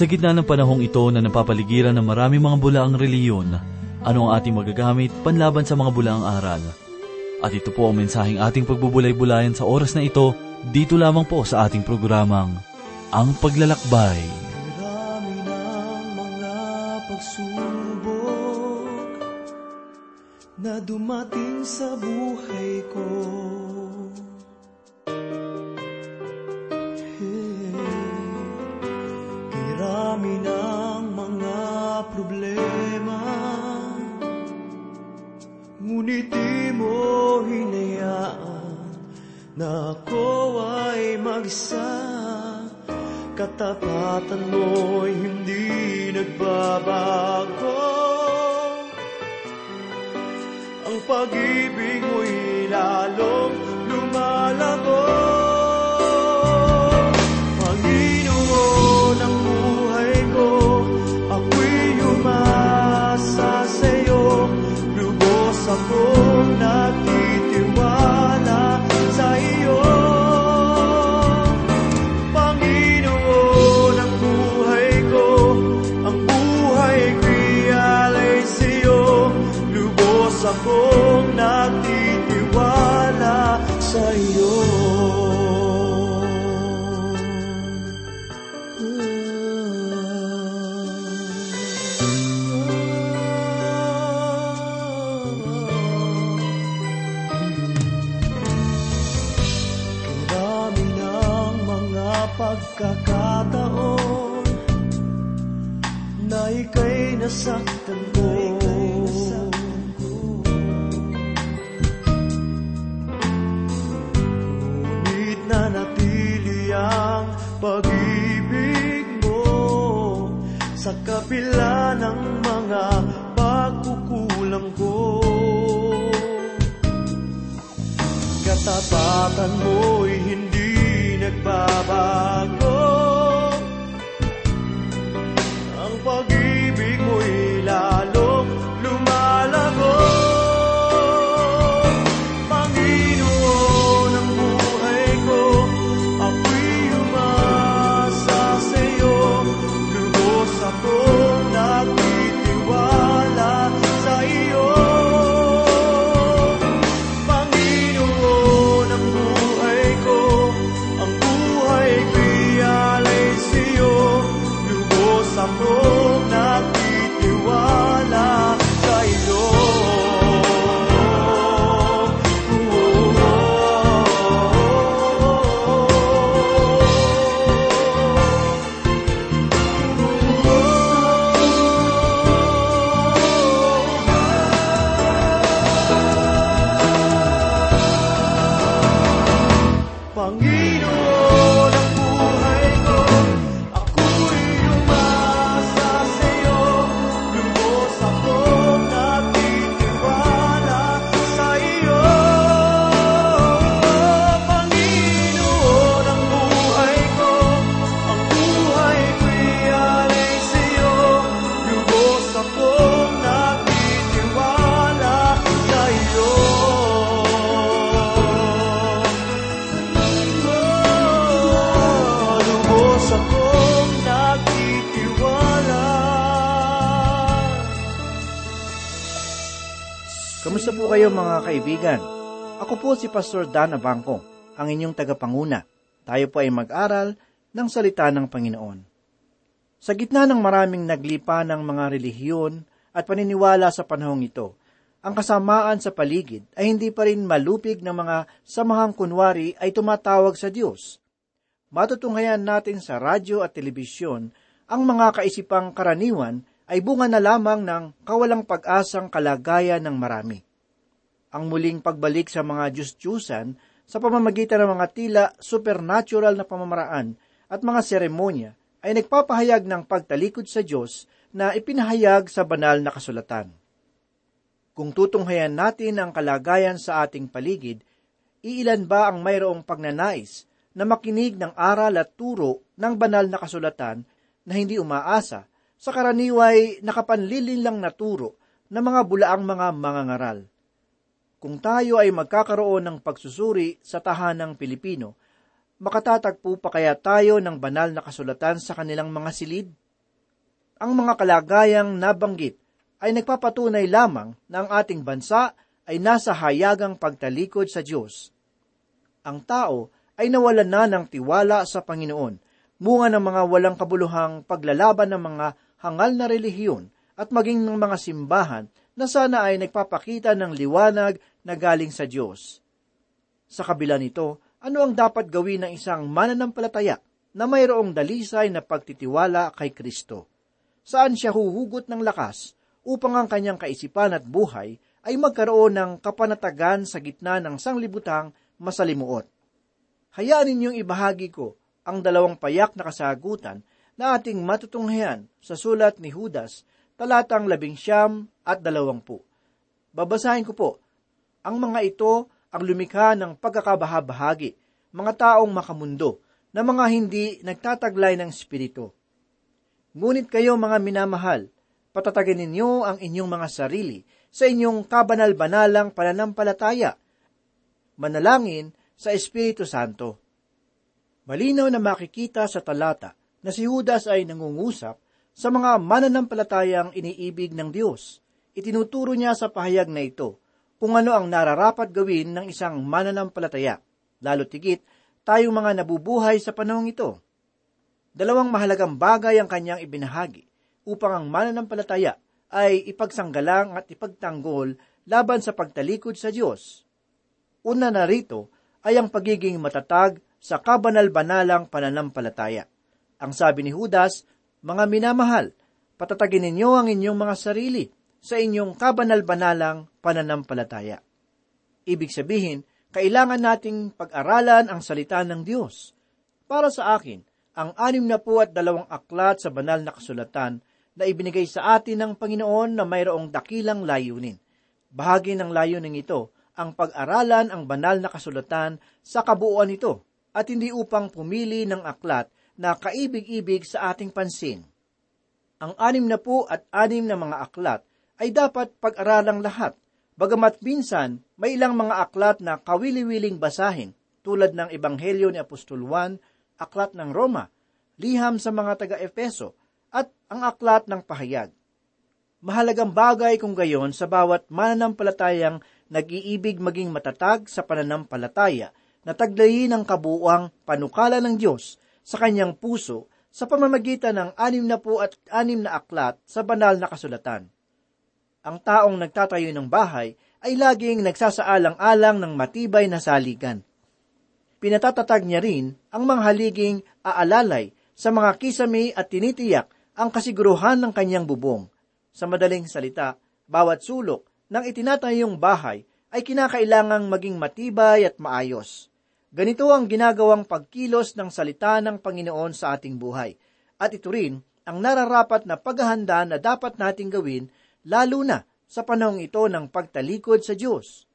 Sa gitna ng panahong ito na napapaligiran ng marami mga bulaang reliyon, ano ang ating magagamit panlaban sa mga bulaang aral? At ito po ang mensaheng ating pagbubulay-bulayan sa oras na ito, dito lamang po sa ating programang, Ang Paglalakbay. Marami ng mga pagsubok na dumating sa buhay na ako ay mag-isa. Katapatan mo'y hindi nagbabago. Ang pag-ibig mo'y lalong lumalago pagkakataon na ika'y nasaktan ko. Ngunit nanatili ang pag-ibig mo sa kapila ng mga pagkukulang ko. Katapatan mo'y hindi nagbabago po kayo mga kaibigan? Ako po si Pastor Dan Abangco, ang inyong tagapanguna. Tayo po ay mag-aral ng salita ng Panginoon. Sa gitna ng maraming naglipa ng mga relihiyon at paniniwala sa panahong ito, ang kasamaan sa paligid ay hindi pa rin malupig ng mga samahang kunwari ay tumatawag sa Diyos. Matutunghayan natin sa radyo at telebisyon ang mga kaisipang karaniwan ay bunga na lamang ng kawalang pag-asang kalagayan ng marami. Ang muling pagbalik sa mga Diyos-Diyusan sa pamamagitan ng mga tila supernatural na pamamaraan at mga seremonya ay nagpapahayag ng pagtalikod sa Diyos na ipinahayag sa banal na kasulatan. Kung tutunghayan natin ang kalagayan sa ating paligid, iilan ba ang mayroong pagnanais na makinig ng aral at turo ng banal na kasulatan na hindi umaasa sa karaniway nakapanlilin lang na turo ng mga bulaang mga mangangaral. Kung tayo ay magkakaroon ng pagsusuri sa tahanang Pilipino, makatatagpo pa kaya tayo ng banal na kasulatan sa kanilang mga silid? Ang mga kalagayang nabanggit ay nagpapatunay lamang na ang ating bansa ay nasa hayagang pagtalikod sa Diyos. Ang tao ay nawalan na ng tiwala sa Panginoon, bunga ng mga walang kabuluhang paglalaban ng mga hangal na relihiyon at maging ng mga simbahan na sana ay nagpapakita ng liwanag na galing sa Diyos. Sa kabila nito, ano ang dapat gawin ng isang mananampalataya na mayroong dalisay na pagtitiwala kay Kristo? Saan siya huhugot ng lakas upang ang kanyang kaisipan at buhay ay magkaroon ng kapanatagan sa gitna ng sanglibutang masalimuot? Hayaan ninyong ibahagi ko ang dalawang payak na kasagutan na ating matutunghayan sa sulat ni Judas, talatang labing siyam at dalawampu. Babasahin ko po, ang mga ito ang lumikha ng pagkakabahabahagi, mga taong makamundo, na mga hindi nagtataglay ng Espiritu. Ngunit kayo mga minamahal, patatagin ninyo ang inyong mga sarili sa inyong kabanal-banalang pananampalataya. Manalangin sa Espiritu Santo. Malinaw na makikita sa talata na si Judas ay nangungusap sa mga mananampalatayang iniibig ng Diyos. Itinuturo niya sa pahayag na ito kung ano ang nararapat gawin ng isang mananampalataya, lalo tigit tayong mga nabubuhay sa panahong ito. Dalawang mahalagang bagay ang kanyang ibinahagi upang ang mananampalataya ay ipagsanggalang at ipagtanggol laban sa pagtalikod sa Diyos. Una na rito ay ang pagiging matatag sa kabanal-banalang pananampalataya. Ang sabi ni Judas, Mga minamahal, patatagin ninyo ang inyong mga sarili sa inyong kabanal-banalang pananampalataya. Ibig sabihin, kailangan nating pag-aralan ang salita ng Diyos. Para sa akin, ang anim na po at dalawang aklat sa banal na kasulatan na ibinigay sa atin ng Panginoon na mayroong dakilang layunin. Bahagi ng layunin ito ang pag-aralan ang banal na kasulatan sa kabuuan nito at hindi upang pumili ng aklat na kaibig-ibig sa ating pansin. Ang anim na po at anim na mga aklat ay dapat pag-aralang lahat, bagamat minsan may ilang mga aklat na kawili-wiling basahin tulad ng Ebanghelyo ni Apostol Juan, aklat ng Roma, liham sa mga taga-Efeso, at ang aklat ng pahayag. Mahalagang bagay kung gayon sa bawat mananampalatayang nag-iibig maging matatag sa pananampalataya na taglayin ang kabuuang panukala ng Diyos sa kanyang puso sa pamamagitan ng anim na po at anim na aklat sa banal na kasulatan ang taong nagtatayo ng bahay ay laging nagsasaalang-alang ng matibay na saligan. Pinatatatag niya rin ang mga haliging aalalay sa mga kisame at tinitiyak ang kasiguruhan ng kanyang bubong. Sa madaling salita, bawat sulok ng itinatayong bahay ay kinakailangang maging matibay at maayos. Ganito ang ginagawang pagkilos ng salita ng Panginoon sa ating buhay. At ito rin ang nararapat na paghahanda na dapat nating gawin lalo na sa panahong ito ng pagtalikod sa Diyos.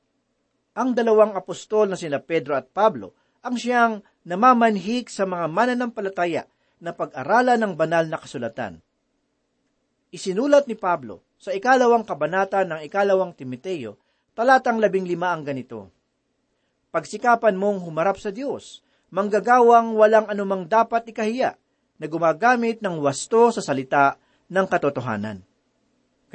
Ang dalawang apostol na sina Pedro at Pablo ang siyang namamanhik sa mga mananampalataya na pag-aralan ng banal na kasulatan. Isinulat ni Pablo sa ikalawang kabanata ng ikalawang Timoteo, talatang labing lima ang ganito. Pagsikapan mong humarap sa Diyos, manggagawang walang anumang dapat ikahiya na gumagamit ng wasto sa salita ng katotohanan.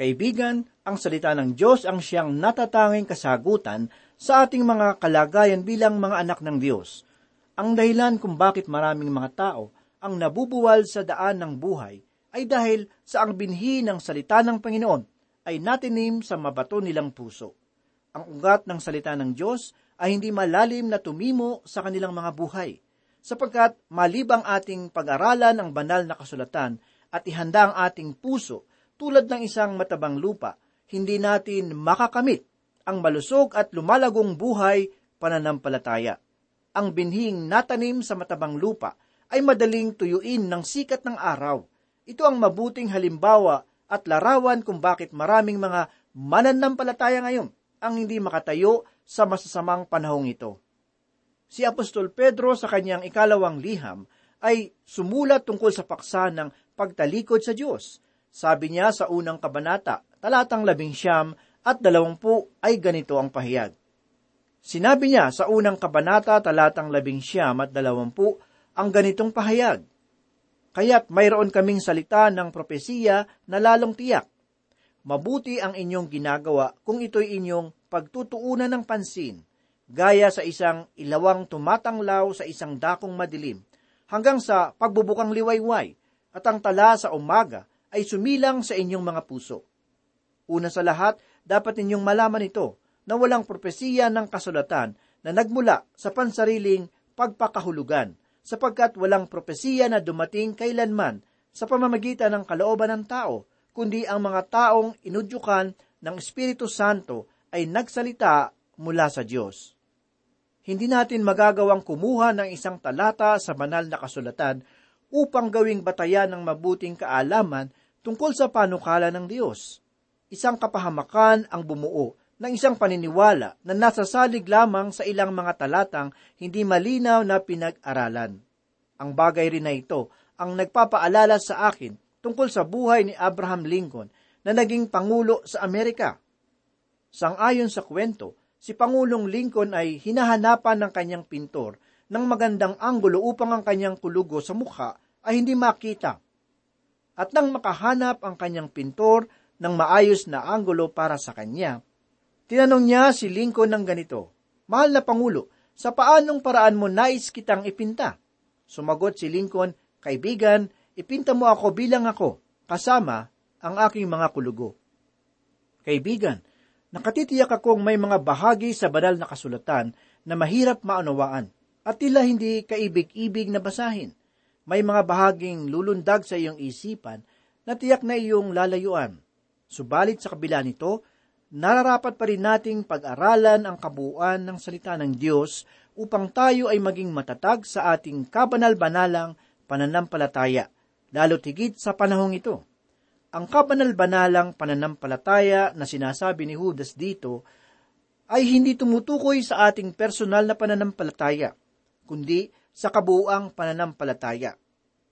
Kaibigan, ang salita ng Diyos ang siyang natatanging kasagutan sa ating mga kalagayan bilang mga anak ng Diyos. Ang dahilan kung bakit maraming mga tao ang nabubuwal sa daan ng buhay ay dahil sa ang binhi ng salita ng Panginoon ay natinim sa mabato nilang puso. Ang ugat ng salita ng Diyos ay hindi malalim na tumimo sa kanilang mga buhay, sapagkat malibang ating pag-aralan ang banal na kasulatan at ihanda ang ating puso tulad ng isang matabang lupa, hindi natin makakamit ang malusog at lumalagong buhay pananampalataya. Ang binhing natanim sa matabang lupa ay madaling tuyuin ng sikat ng araw. Ito ang mabuting halimbawa at larawan kung bakit maraming mga mananampalataya ngayon ang hindi makatayo sa masasamang panahong ito. Si Apostol Pedro sa kanyang ikalawang liham ay sumulat tungkol sa paksa ng pagtalikod sa Diyos sabi niya sa unang kabanata, talatang labing siyam at dalawampu ay ganito ang pahayag. Sinabi niya sa unang kabanata talatang labing siyam at dalawampu ang ganitong pahayag. Kaya't mayroon kaming salita ng propesiya na lalong tiyak. Mabuti ang inyong ginagawa kung ito'y inyong pagtutuunan ng pansin, gaya sa isang ilawang tumatanglaw sa isang dakong madilim, hanggang sa pagbubukang liwayway, at ang tala sa umaga ay sumilang sa inyong mga puso. Una sa lahat, dapat ninyong malaman ito, na walang propesiya ng kasulatan na nagmula sa pansariling pagpakahulugan, sapagkat walang propesiya na dumating kailanman sa pamamagitan ng kalooban ng tao, kundi ang mga taong inudyukan ng Espiritu Santo ay nagsalita mula sa Diyos. Hindi natin magagawang kumuha ng isang talata sa banal na kasulatan upang gawing batayan ng mabuting kaalaman tungkol sa panukala ng Diyos. Isang kapahamakan ang bumuo ng isang paniniwala na nasasalig lamang sa ilang mga talatang hindi malinaw na pinag-aralan. Ang bagay rin na ito ang nagpapaalala sa akin tungkol sa buhay ni Abraham Lincoln na naging Pangulo sa Amerika. Sang-ayon sa kwento, si Pangulong Lincoln ay hinahanapan ng kanyang pintor ng magandang anggulo upang ang kanyang kulugo sa mukha ay hindi makita. At nang makahanap ang kanyang pintor ng maayos na anggulo para sa kanya, Tinanong niya si Lincoln ng ganito, Mahal na Pangulo, sa paanong paraan mo nais kitang ipinta? Sumagot si Lincoln, Kaibigan, ipinta mo ako bilang ako, kasama ang aking mga kulugo. Kaibigan, nakatitiyak akong may mga bahagi sa banal na kasulatan na mahirap maunawaan at tila hindi kaibig-ibig na basahin. May mga bahaging lulundag sa iyong isipan na tiyak na iyong lalayuan. Subalit sa kabila nito, nararapat pa rin nating pag-aralan ang kabuuan ng salita ng Diyos upang tayo ay maging matatag sa ating kabanal-banalang pananampalataya, lalo tigit sa panahong ito. Ang kabanal-banalang pananampalataya na sinasabi ni Judas dito ay hindi tumutukoy sa ating personal na pananampalataya, kundi sa kabuuang pananampalataya.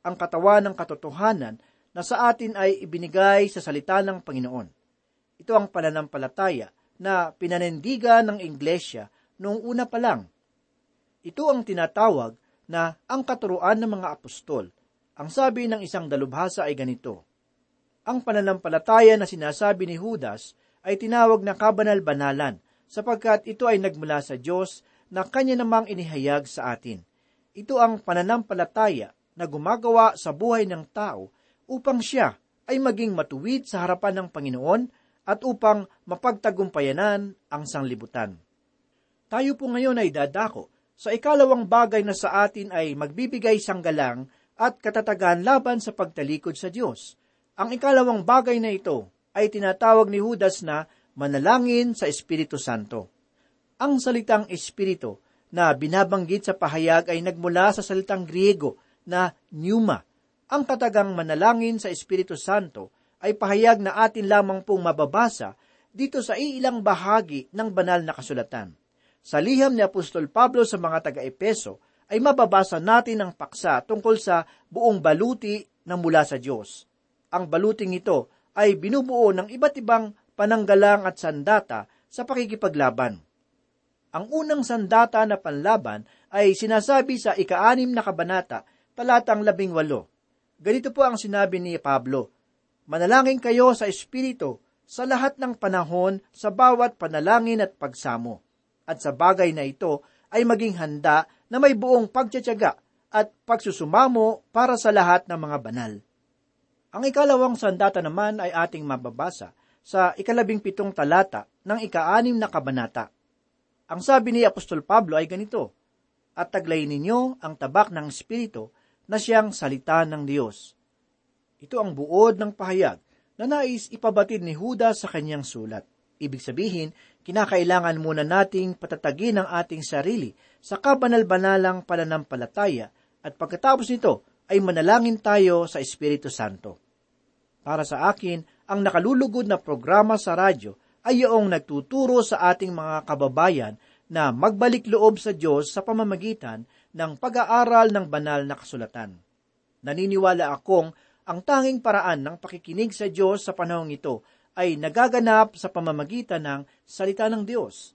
Ang katawan ng katotohanan na sa atin ay ibinigay sa salita ng Panginoon. Ito ang pananampalataya na pinanindigan ng Iglesia noong una pa lang. Ito ang tinatawag na ang katuruan ng mga apostol. Ang sabi ng isang dalubhasa ay ganito, Ang pananampalataya na sinasabi ni Judas ay tinawag na kabanal-banalan sapagkat ito ay nagmula sa Diyos na kanya namang inihayag sa atin. Ito ang pananampalataya na gumagawa sa buhay ng tao upang siya ay maging matuwid sa harapan ng Panginoon at upang mapagtagumpayanan ang sanglibutan. Tayo po ngayon ay dadako sa ikalawang bagay na sa atin ay magbibigay sanggalang at katatagan laban sa pagtalikod sa Diyos. Ang ikalawang bagay na ito ay tinatawag ni Judas na manalangin sa Espiritu Santo. Ang salitang Espiritu na binabanggit sa pahayag ay nagmula sa salitang Griego na pneuma. Ang katagang manalangin sa Espiritu Santo ay pahayag na atin lamang pong mababasa dito sa iilang bahagi ng banal na kasulatan. Sa liham ni Apostol Pablo sa mga taga-Epeso, ay mababasa natin ang paksa tungkol sa buong baluti na mula sa Diyos. Ang baluting ito ay binubuo ng iba't ibang pananggalang at sandata sa pakikipaglaban. Ang unang sandata na panlaban ay sinasabi sa ikaanim na kabanata, talatang labing walo. Ganito po ang sinabi ni Pablo, Manalangin kayo sa Espiritu sa lahat ng panahon sa bawat panalangin at pagsamo. At sa bagay na ito ay maging handa na may buong pagtsatsaga at pagsusumamo para sa lahat ng mga banal. Ang ikalawang sandata naman ay ating mababasa sa ikalabing pitong talata ng ikaanim na kabanata. Ang sabi ni Apostol Pablo ay ganito, At taglay ninyo ang tabak ng Espiritu na siyang salita ng Diyos ito ang buod ng pahayag na nais ipabatid ni Judas sa kanyang sulat. Ibig sabihin, kinakailangan muna nating patatagin ang ating sarili sa kabanal-banalang pananampalataya at pagkatapos nito ay manalangin tayo sa Espiritu Santo. Para sa akin, ang nakalulugod na programa sa radyo ay yung nagtuturo sa ating mga kababayan na magbalik loob sa Diyos sa pamamagitan ng pag-aaral ng banal na kasulatan. Naniniwala akong ang tanging paraan ng pakikinig sa Diyos sa panahong ito ay nagaganap sa pamamagitan ng salita ng Diyos.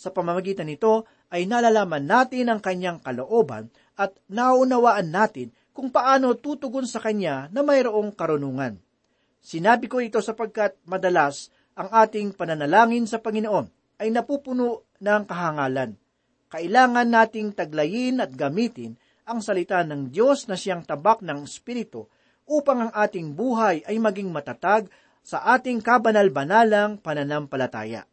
Sa pamamagitan nito ay nalalaman natin ang kanyang kalooban at naunawaan natin kung paano tutugon sa Kanya na mayroong karunungan. Sinabi ko ito sapagkat madalas ang ating pananalangin sa Panginoon ay napupuno ng kahangalan. Kailangan nating taglayin at gamitin ang salita ng Diyos na siyang tabak ng Espiritu upang ang ating buhay ay maging matatag sa ating kabanal-banalang pananampalataya.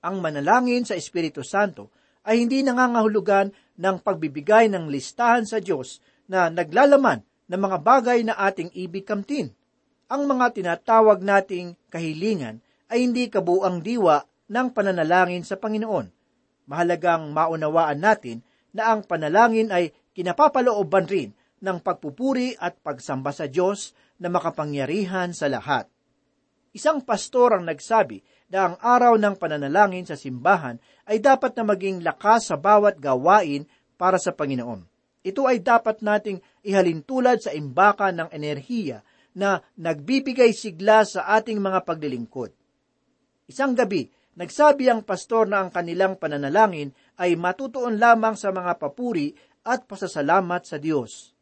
Ang manalangin sa Espiritu Santo ay hindi nangangahulugan ng pagbibigay ng listahan sa Diyos na naglalaman ng mga bagay na ating ibig kamtin ang mga tinatawag nating kahilingan ay hindi kabuang diwa ng pananalangin sa Panginoon. Mahalagang maunawaan natin na ang panalangin ay kinapapalooban rin ng pagpupuri at pagsamba sa Diyos na makapangyarihan sa lahat. Isang pastor ang nagsabi na ang araw ng pananalangin sa simbahan ay dapat na maging lakas sa bawat gawain para sa Panginoon. Ito ay dapat nating ihalintulad sa imbaka ng enerhiya na nagbibigay sigla sa ating mga paglilingkod. Isang gabi, nagsabi ang pastor na ang kanilang pananalangin ay matutuon lamang sa mga papuri at pasasalamat sa Diyos.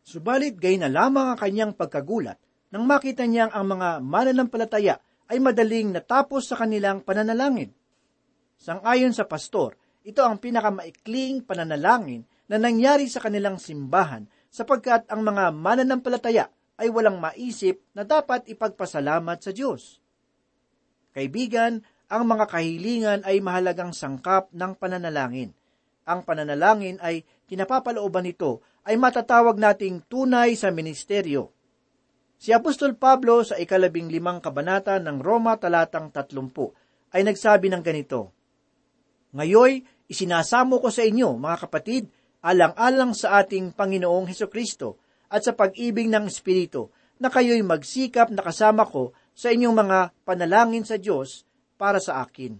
Subalit gay na lamang ang kanyang pagkagulat nang makita niyang ang mga mananampalataya ay madaling natapos sa kanilang pananalangin. Sangayon sa pastor, ito ang pinakamaikling pananalangin na nangyari sa kanilang simbahan sapagkat ang mga mananampalataya ay walang maisip na dapat ipagpasalamat sa Diyos. Kaibigan, ang mga kahilingan ay mahalagang sangkap ng pananalangin. Ang pananalangin ay kinapapalooban nito ay matatawag nating tunay sa ministeryo. Si Apostol Pablo sa ikalabing limang kabanata ng Roma talatang tatlumpu ay nagsabi ng ganito, Ngayoy, isinasamo ko sa inyo, mga kapatid, alang-alang sa ating Panginoong Heso Kristo, at sa pag-ibig ng Espiritu na kayo'y magsikap na kasama ko sa inyong mga panalangin sa Diyos para sa akin.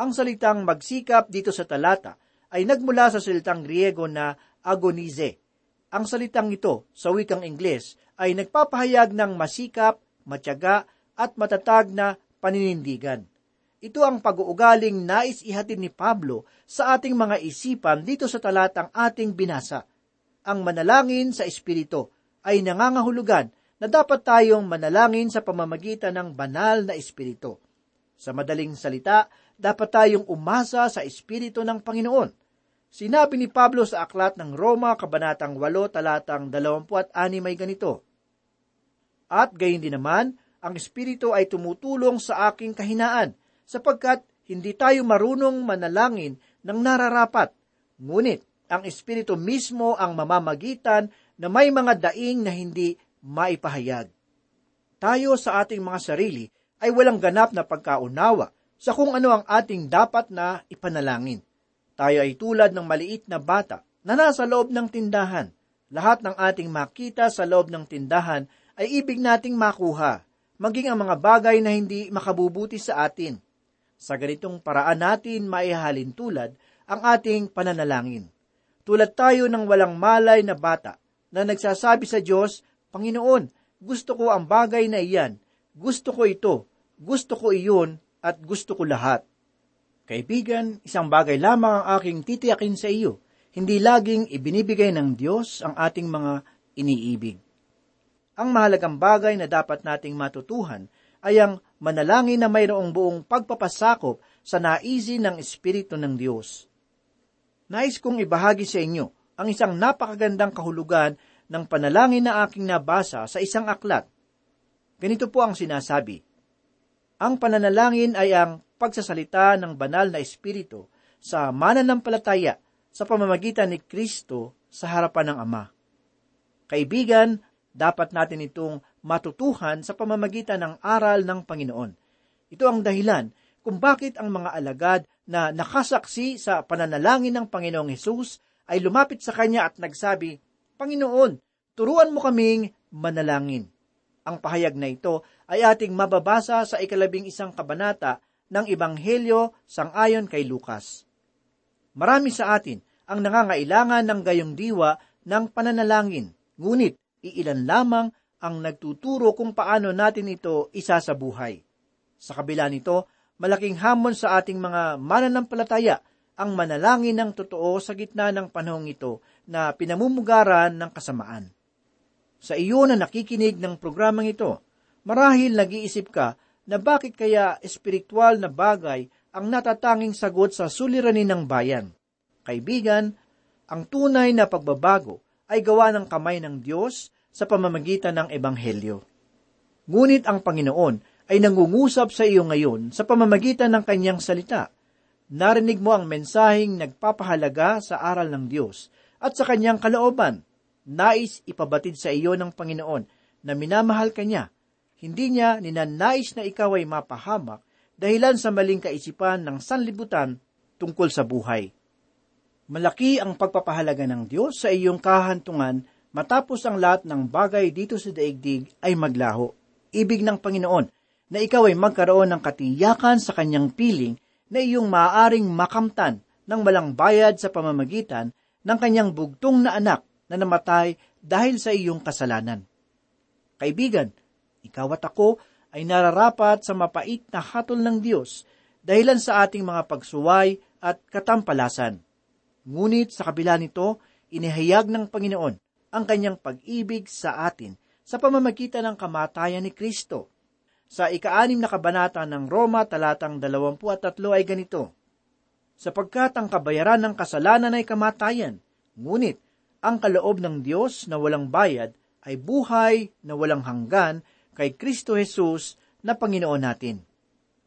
Ang salitang magsikap dito sa talata ay nagmula sa salitang Griego na agonize. Ang salitang ito sa wikang Ingles ay nagpapahayag ng masikap, matyaga at matatag na paninindigan. Ito ang pag-uugaling nais ihatid ni Pablo sa ating mga isipan dito sa talatang ating binasa ang manalangin sa Espiritu ay nangangahulugan na dapat tayong manalangin sa pamamagitan ng banal na Espiritu. Sa madaling salita, dapat tayong umasa sa Espiritu ng Panginoon. Sinabi ni Pablo sa aklat ng Roma, Kabanatang 8, talatang 26 may ganito, At gayon din naman, ang Espiritu ay tumutulong sa aking kahinaan, sapagkat hindi tayo marunong manalangin ng nararapat. Ngunit, ang Espiritu mismo ang mamamagitan na may mga daing na hindi maipahayag. Tayo sa ating mga sarili ay walang ganap na pagkaunawa sa kung ano ang ating dapat na ipanalangin. Tayo ay tulad ng maliit na bata na nasa loob ng tindahan. Lahat ng ating makita sa loob ng tindahan ay ibig nating makuha, maging ang mga bagay na hindi makabubuti sa atin. Sa ganitong paraan natin maihalin tulad ang ating pananalangin. Tulad tayo ng walang malay na bata na nagsasabi sa Diyos, Panginoon, gusto ko ang bagay na iyan, gusto ko ito, gusto ko iyon, at gusto ko lahat. Kaibigan, isang bagay lamang ang aking titiyakin sa iyo, hindi laging ibinibigay ng Diyos ang ating mga iniibig. Ang mahalagang bagay na dapat nating matutuhan ay ang manalangin na mayroong buong pagpapasakop sa naisin ng Espiritu ng Diyos nais kong ibahagi sa inyo ang isang napakagandang kahulugan ng panalangin na aking nabasa sa isang aklat. Ganito po ang sinasabi. Ang pananalangin ay ang pagsasalita ng banal na espiritu sa mananampalataya sa pamamagitan ni Kristo sa harapan ng Ama. Kaibigan, dapat natin itong matutuhan sa pamamagitan ng aral ng Panginoon. Ito ang dahilan kung bakit ang mga alagad na nakasaksi sa pananalangin ng Panginoong Hesus ay lumapit sa kanya at nagsabi, Panginoon, turuan mo kaming manalangin. Ang pahayag na ito ay ating mababasa sa ikalabing isang kabanata ng Ebanghelyo sangayon kay Lukas. Marami sa atin ang nangangailangan ng gayong diwa ng pananalangin, ngunit iilan lamang ang nagtuturo kung paano natin ito isa sa buhay. Sa kabila nito, malaking hamon sa ating mga mananampalataya ang manalangin ng totoo sa gitna ng panahong ito na pinamumugaran ng kasamaan. Sa iyo na nakikinig ng programang ito, marahil nag-iisip ka na bakit kaya espiritual na bagay ang natatanging sagot sa suliranin ng bayan. Kaibigan, ang tunay na pagbabago ay gawa ng kamay ng Diyos sa pamamagitan ng Ebanghelyo. Ngunit ang Panginoon ay nangungusap sa iyo ngayon sa pamamagitan ng kanyang salita. Narinig mo ang mensaheng nagpapahalaga sa aral ng Diyos at sa kanyang kalooban. Nais ipabatid sa iyo ng Panginoon na minamahal ka niya. Hindi niya ninanais na ikaw ay mapahamak dahilan sa maling kaisipan ng sanlibutan tungkol sa buhay. Malaki ang pagpapahalaga ng Diyos sa iyong kahantungan matapos ang lahat ng bagay dito sa daigdig ay maglaho. Ibig ng Panginoon na ikaw ay magkaroon ng katiyakan sa kanyang piling na iyong maaaring makamtan ng malang bayad sa pamamagitan ng kanyang bugtong na anak na namatay dahil sa iyong kasalanan. Kaibigan, ikaw at ako ay nararapat sa mapait na hatol ng Diyos dahilan sa ating mga pagsuway at katampalasan. Ngunit sa kabila nito, inihayag ng Panginoon ang kanyang pag-ibig sa atin sa pamamagitan ng kamatayan ni Kristo. Sa ikaanim na kabanata ng Roma talatang 23 ay ganito, Sapagkat ang kabayaran ng kasalanan ay kamatayan, ngunit ang kaloob ng Diyos na walang bayad ay buhay na walang hanggan kay Kristo Jesus na Panginoon natin.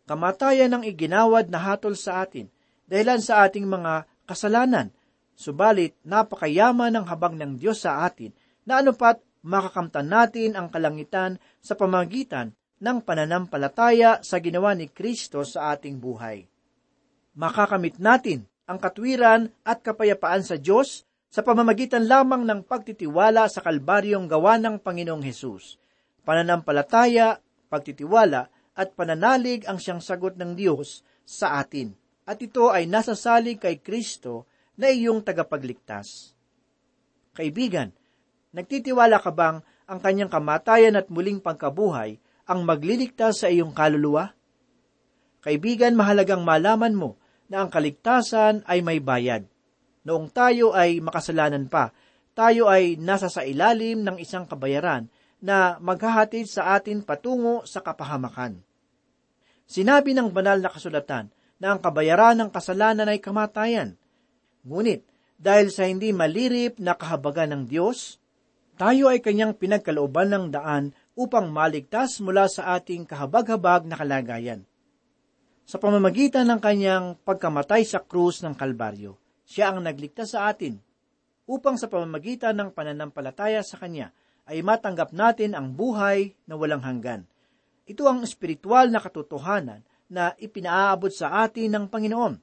Kamatayan ang iginawad na hatol sa atin dahilan sa ating mga kasalanan, subalit napakayaman ng habag ng Diyos sa atin na anupat makakamtan natin ang kalangitan sa pamagitan ng pananampalataya sa ginawa ni Kristo sa ating buhay. Makakamit natin ang katwiran at kapayapaan sa Diyos sa pamamagitan lamang ng pagtitiwala sa kalbaryong gawa ng Panginoong Hesus. Pananampalataya, pagtitiwala, at pananalig ang siyang sagot ng Diyos sa atin. At ito ay nasasalig kay Kristo na iyong tagapagligtas. Kaibigan, nagtitiwala ka bang ang kanyang kamatayan at muling pagkabuhay ang magliligtas sa iyong kaluluwa? Kaibigan, mahalagang malaman mo na ang kaligtasan ay may bayad. Noong tayo ay makasalanan pa, tayo ay nasa sa ilalim ng isang kabayaran na maghahatid sa atin patungo sa kapahamakan. Sinabi ng banal na kasulatan na ang kabayaran ng kasalanan ay kamatayan. Ngunit, dahil sa hindi malirip na kahabagan ng Diyos, tayo ay kanyang pinagkalooban ng daan upang maligtas mula sa ating kahabag-habag na kalagayan. Sa pamamagitan ng kanyang pagkamatay sa krus ng Kalbaryo, siya ang nagligtas sa atin upang sa pamamagitan ng pananampalataya sa Kanya ay matanggap natin ang buhay na walang hanggan. Ito ang espiritual na katotohanan na ipinaabot sa atin ng Panginoon.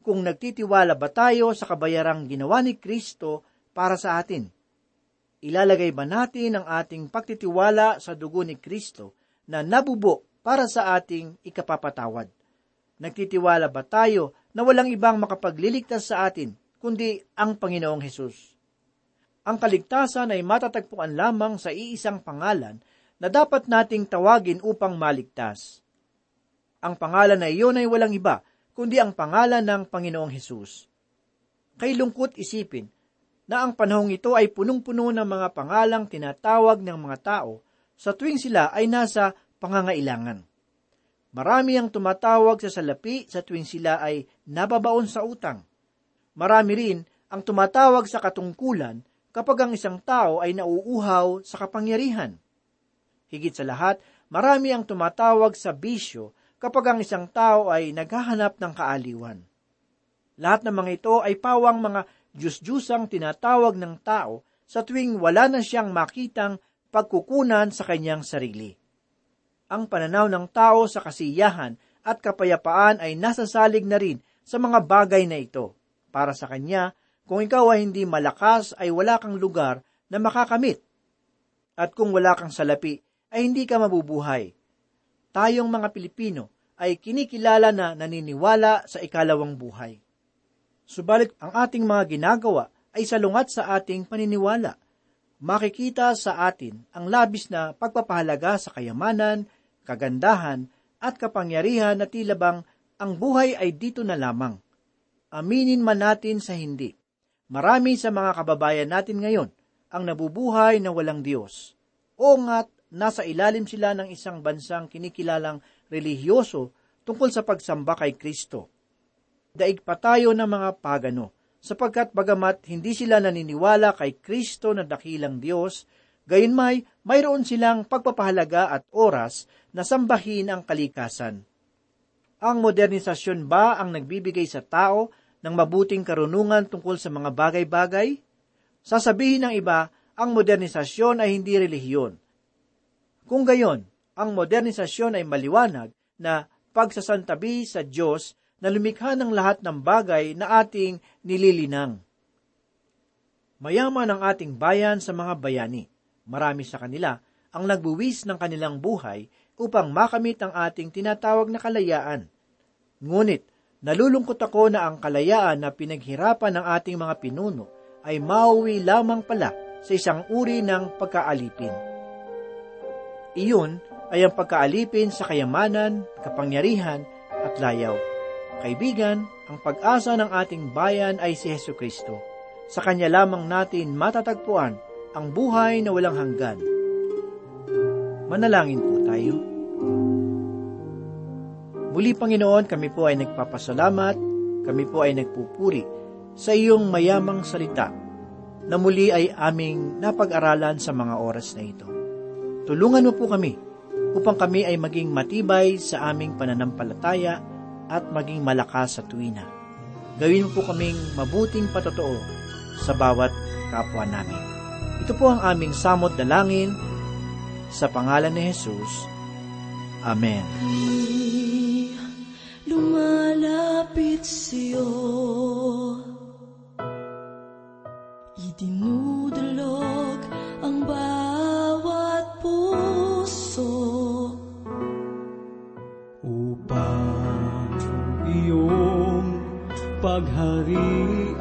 Kung nagtitiwala ba tayo sa kabayarang ginawa ni Kristo para sa atin? Ilalagay ba natin ang ating pagtitiwala sa dugo ni Kristo na nabubo para sa ating ikapapatawad? Nagtitiwala ba tayo na walang ibang makapagliligtas sa atin kundi ang Panginoong Hesus? ang kaligtasan ay matatagpuan lamang sa iisang pangalan na dapat nating tawagin upang maligtas. Ang pangalan na iyon ay walang iba, kundi ang pangalan ng Panginoong Hesus. Kay lungkot isipin na ang panahong ito ay punong-puno ng mga pangalang tinatawag ng mga tao sa tuwing sila ay nasa pangangailangan. Marami ang tumatawag sa salapi sa tuwing sila ay nababaon sa utang. Marami rin ang tumatawag sa katungkulan kapag ang isang tao ay nauuhaw sa kapangyarihan. Higit sa lahat, marami ang tumatawag sa bisyo kapag ang isang tao ay naghahanap ng kaaliwan. Lahat ng mga ito ay pawang mga Diyos-Diyusang tinatawag ng tao sa tuwing wala na siyang makitang pagkukunan sa kanyang sarili. Ang pananaw ng tao sa kasiyahan at kapayapaan ay nasasalig na rin sa mga bagay na ito. Para sa kanya, kung ikaw ay hindi malakas, ay wala kang lugar na makakamit. At kung wala kang salapi, ay hindi ka mabubuhay. Tayong mga Pilipino ay kinikilala na naniniwala sa ikalawang buhay. Subalit ang ating mga ginagawa ay salungat sa ating paniniwala. Makikita sa atin ang labis na pagpapahalaga sa kayamanan, kagandahan, at kapangyarihan na tila bang ang buhay ay dito na lamang. aminin man natin sa hindi, marami sa mga kababayan natin ngayon ang nabubuhay na walang Diyos. O nga't nasa ilalim sila ng isang bansang kinikilalang relihiyoso tungkol sa pagsamba kay Kristo. Daig pa tayo ng mga pagano, sapagkat bagamat hindi sila naniniwala kay Kristo na dakilang Diyos, gayon may mayroon silang pagpapahalaga at oras na sambahin ang kalikasan. Ang modernisasyon ba ang nagbibigay sa tao ng mabuting karunungan tungkol sa mga bagay-bagay? Sasabihin ng iba, ang modernisasyon ay hindi relihiyon. Kung gayon, ang modernisasyon ay maliwanag na pagsasantabi sa Diyos na lumikha ng lahat ng bagay na ating nililinang. Mayaman ang ating bayan sa mga bayani. Marami sa kanila ang nagbuwis ng kanilang buhay upang makamit ang ating tinatawag na kalayaan. Ngunit, nalulungkot ako na ang kalayaan na pinaghirapan ng ating mga pinuno ay mauwi lamang pala sa isang uri ng pagkaalipin. Iyon ay ang pagkaalipin sa kayamanan, kapangyarihan at layaw. Kaibigan, ang pag-asa ng ating bayan ay si Heso Kristo. Sa Kanya lamang natin matatagpuan ang buhay na walang hanggan. Manalangin po tayo. Muli Panginoon, kami po ay nagpapasalamat, kami po ay nagpupuri sa iyong mayamang salita na muli ay aming napag-aralan sa mga oras na ito. Tulungan mo po kami upang kami ay maging matibay sa aming pananampalataya at maging malakas sa tuwina. Gawin mo po kaming mabuting patotoo sa bawat kapwa namin. Ito po ang aming samot dalangin sa pangalan ni Jesus. Amen. Lumalapit sa'yo Idinudulog ang bawat puso upang iyong pagharian